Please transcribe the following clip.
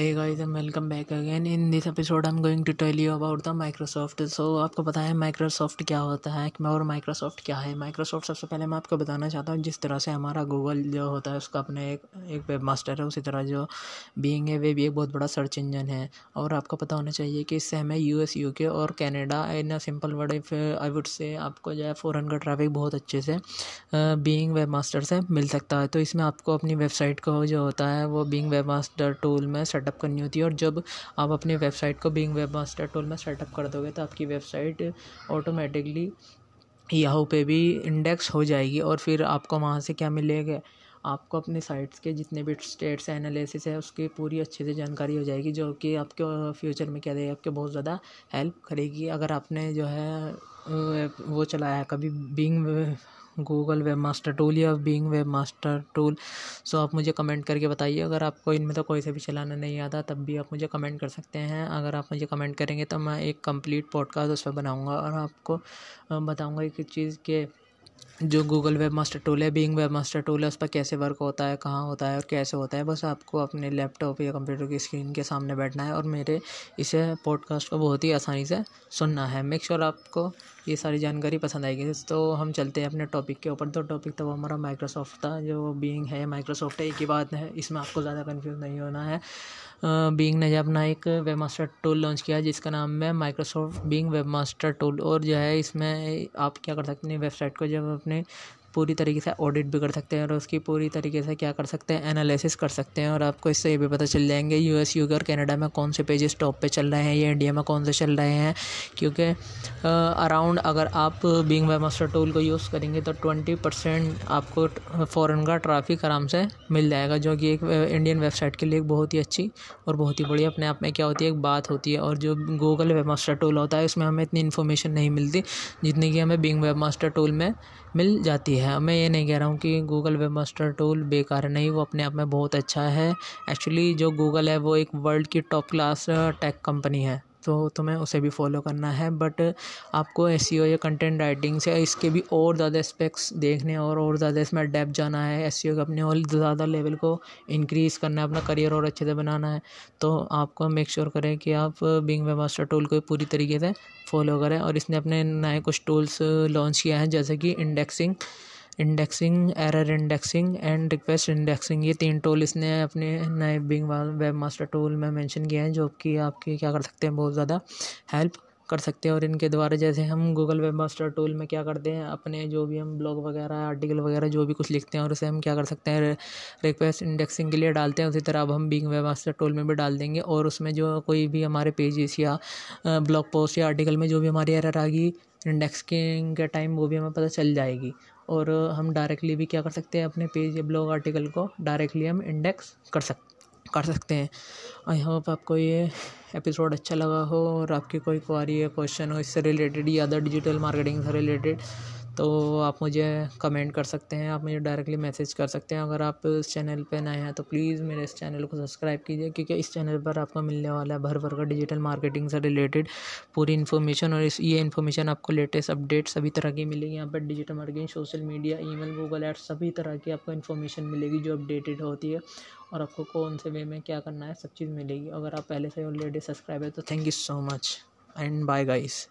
Hey guys, and welcome back again. In this episode, I'm going to tell you about the Microsoft. So, आपको पता है Microsoft क्या होता है और Microsoft क्या है Microsoft सबसे पहले मैं आपको बताना चाहता हूँ, जिस तरह से हमारा गूगल जो होता है, उसका अपने एक एक वेब मास्टर है, उसी तरह जो बींग है, वे भी एक बहुत बड़ा सर्च इंजन है और आपको पता होना चाहिए कि इससे हमें यू एस यू के और Canada in simple word if I would say आपको जो है फ़ोरन का ट्रैफ़िक बहुत अच्छे से बींग वेब मास्टर से मिल सकता है तो इसमें आपको अपनी वेबसाइट को जो होता है, वो बींग वेब मास्टर टूल में सेटअप करनी होती है और जब आप अपने वेबसाइट को बिंग वेब मास्टर टूल में सेटअप कर दोगे तो आपकी वेबसाइट ऑटोमेटिकली याहू पे भी इंडेक्स हो जाएगी और फिर आपको वहाँ से क्या मिलेगा? आपको अपने साइट्स के जितने भी स्टेट्स एनालिसिस है, उसकी पूरी अच्छे से जानकारी हो जाएगी, जो कि आपके फ्यूचर में क्या देगा आपके बहुत ज़्यादा हेल्प करेगी। अगर आपने जो है वो चलाया है, कभी Bing Google web master tool या Bing web master tool so आप मुझे कमेंट करके बताइए, अगर आपको इनमें तो कोई से भी चलाना नहीं आता, तब भी आप मुझे कमेंट कर सकते हैं। अगर आप मुझे कमेंट करेंगे तो मैं एक कंप्लीट पॉडकास्ट उस पर बनाऊँगा और आपको बताऊँगा एक चीज़ के जो गूगल वेब मास्टर टूल है बीइंग वेब मास्टर टूल है उस पर कैसे वर्क होता है, कहाँ होता है और कैसे होता है, बस आपको अपने लैपटॉप या कंप्यूटर की स्क्रीन के सामने बैठना है और मेरे इसे पॉडकास्ट को बहुत ही आसानी से सुनना है। मेक श्योर आपको ये सारी जानकारी पसंद आएगी। तो हम चलते हैं अपने टॉपिक के ऊपर। तो टॉपिक तो हमारा माइक्रोसॉफ्ट था, जो बीइंग है माइक्रोसॉफ्ट है, एक ही बात है। इसमें आपको ज़्यादा कन्फ्यूज़ नहीं होना है। बीइंग ने जब अपना एक वेब मास्टर टूल लॉन्च किया, जिसका नाम है Microsoft Bing web master tool और जो है, इसमें आप क्या कर सकते हैं वेबसाइट को जब अपने पूरी तरीके से ऑडिट भी कर सकते हैं और उसकी पूरी तरीके से क्या कर सकते हैं एनालिसिस कर सकते हैं और आपको इससे ये भी पता चल जाएँगे यू एस यू के और कनाडा में कौन से पेजेस टॉप पे चल रहे हैं या इंडिया में कौन से चल रहे हैं। क्योंकि अराउंड अगर आप बिंग वेब मास्टर टूल को यूज़ करेंगे तो ट्वेंटी परसेंट आपको फ़ॉरन का ट्रैफ़िक आराम से मिल जाएगा, जो कि एक इंडियन वेबसाइट के लिए एक बहुत ही अच्छी और बहुत ही बड़ी अपने आप में क्या होती है, एक बात होती है। और जो गूगल वेब मास्टर टूल होता है, उसमें हमें इतनी इन्फॉर्मेशन नहीं मिलती जितनी कि हमें बिंग वेब मास्टर टूल में मिल जाती है। मैं ये नहीं कह रहा हूँ कि गूगल वेब मास्टर टूल बेकार है, नहीं, वो अपने आप में बहुत अच्छा है। एक्चुअली जो गूगल है, वो एक वर्ल्ड की टॉप क्लास टेक कंपनी है। तो तुम्हें उसे भी फॉलो करना है बट आपको एस e या कंटेंट राइटिंग से इसके भी और ज़्यादा स्पेक्स देखने और और ज़्यादा इसमें डेप जाना है। एस e अपने और ज़्यादा लेवल को इंक्रीज़ करना है, अपना करियर और अच्छे से बनाना है। तो आपको मेक श्योर sure करें कि आप बिंग वे मास्टर टूल को पूरी तरीके से फॉलो करें और इसने अपने नए कुछ टूल्स लॉन्च किया है, जैसे कि indexing indexing error indexing and request indexing ये तीन टूल इसने अपने नए बिंग वेब मास्टर टूल में मेंशन किए हैं, जो कि आपकी क्या कर सकते हैं, बहुत ज़्यादा हेल्प कर सकते हैं। और इनके द्वारा जैसे हम गूगल वेब मास्टर टूल में क्या करते हैं, अपने जो भी हम ब्लॉग वगैरह आर्टिकल वगैरह, जो भी कुछ लिखते हैं, और उसे हम क्या कर सकते हैं रिक्वेस्ट इंडेक्सिंग के लिए डालते हैं। उसी तरह अब हम बिंग वेब मास्टर टूल में भी डाल देंगे, और उसमें जो कोई भी हमारे पेजेस या ब्लॉग पोस्ट या आर्टिकल में जो भी हमारी एरर आ गई इंडेक्सिंग के टाइम वो भी हमें पता चल जाएगी। और हम डायरेक्टली भी क्या कर सकते हैं, अपने पेज या ब्लॉग आर्टिकल को डायरेक्टली हम इंडेक्स कर सक, कर सकते हैं। आई होप आपको ये एपिसोड अच्छा लगा हो और आपकी कोई क्वारी या क्वेश्चन हो, इससे रिलेटेड या अदर डिजिटल मार्केटिंग से रिलेटेड तो आप मुझे कमेंट कर सकते हैं, आप मुझे डायरेक्टली मैसेज कर सकते हैं। अगर आप इस चैनल पर नए हैं तो प्लीज़ मेरे इस चैनल को सब्सक्राइब कीजिए, क्योंकि इस चैनल पर आपको मिलने वाला है भर भर का डिजिटल मार्केटिंग से रिलेटेड पूरी इन्फॉर्मेशन और इस, ये इन्फॉर्मेशन आपको लेटेस्ट अपडेट सभी तरह की मिलेगी। यहाँ पर digital marketing social media email Google ads सभी तरह की आपको इन्फॉर्मेशन मिलेगी जो अपडेटेड होती है और आपको कौन से वे में क्या करना है सब चीज़ मिलेगी। अगर आप पहले से ऑलरेडी सब्सक्राइब है तो thank you so much and bye guys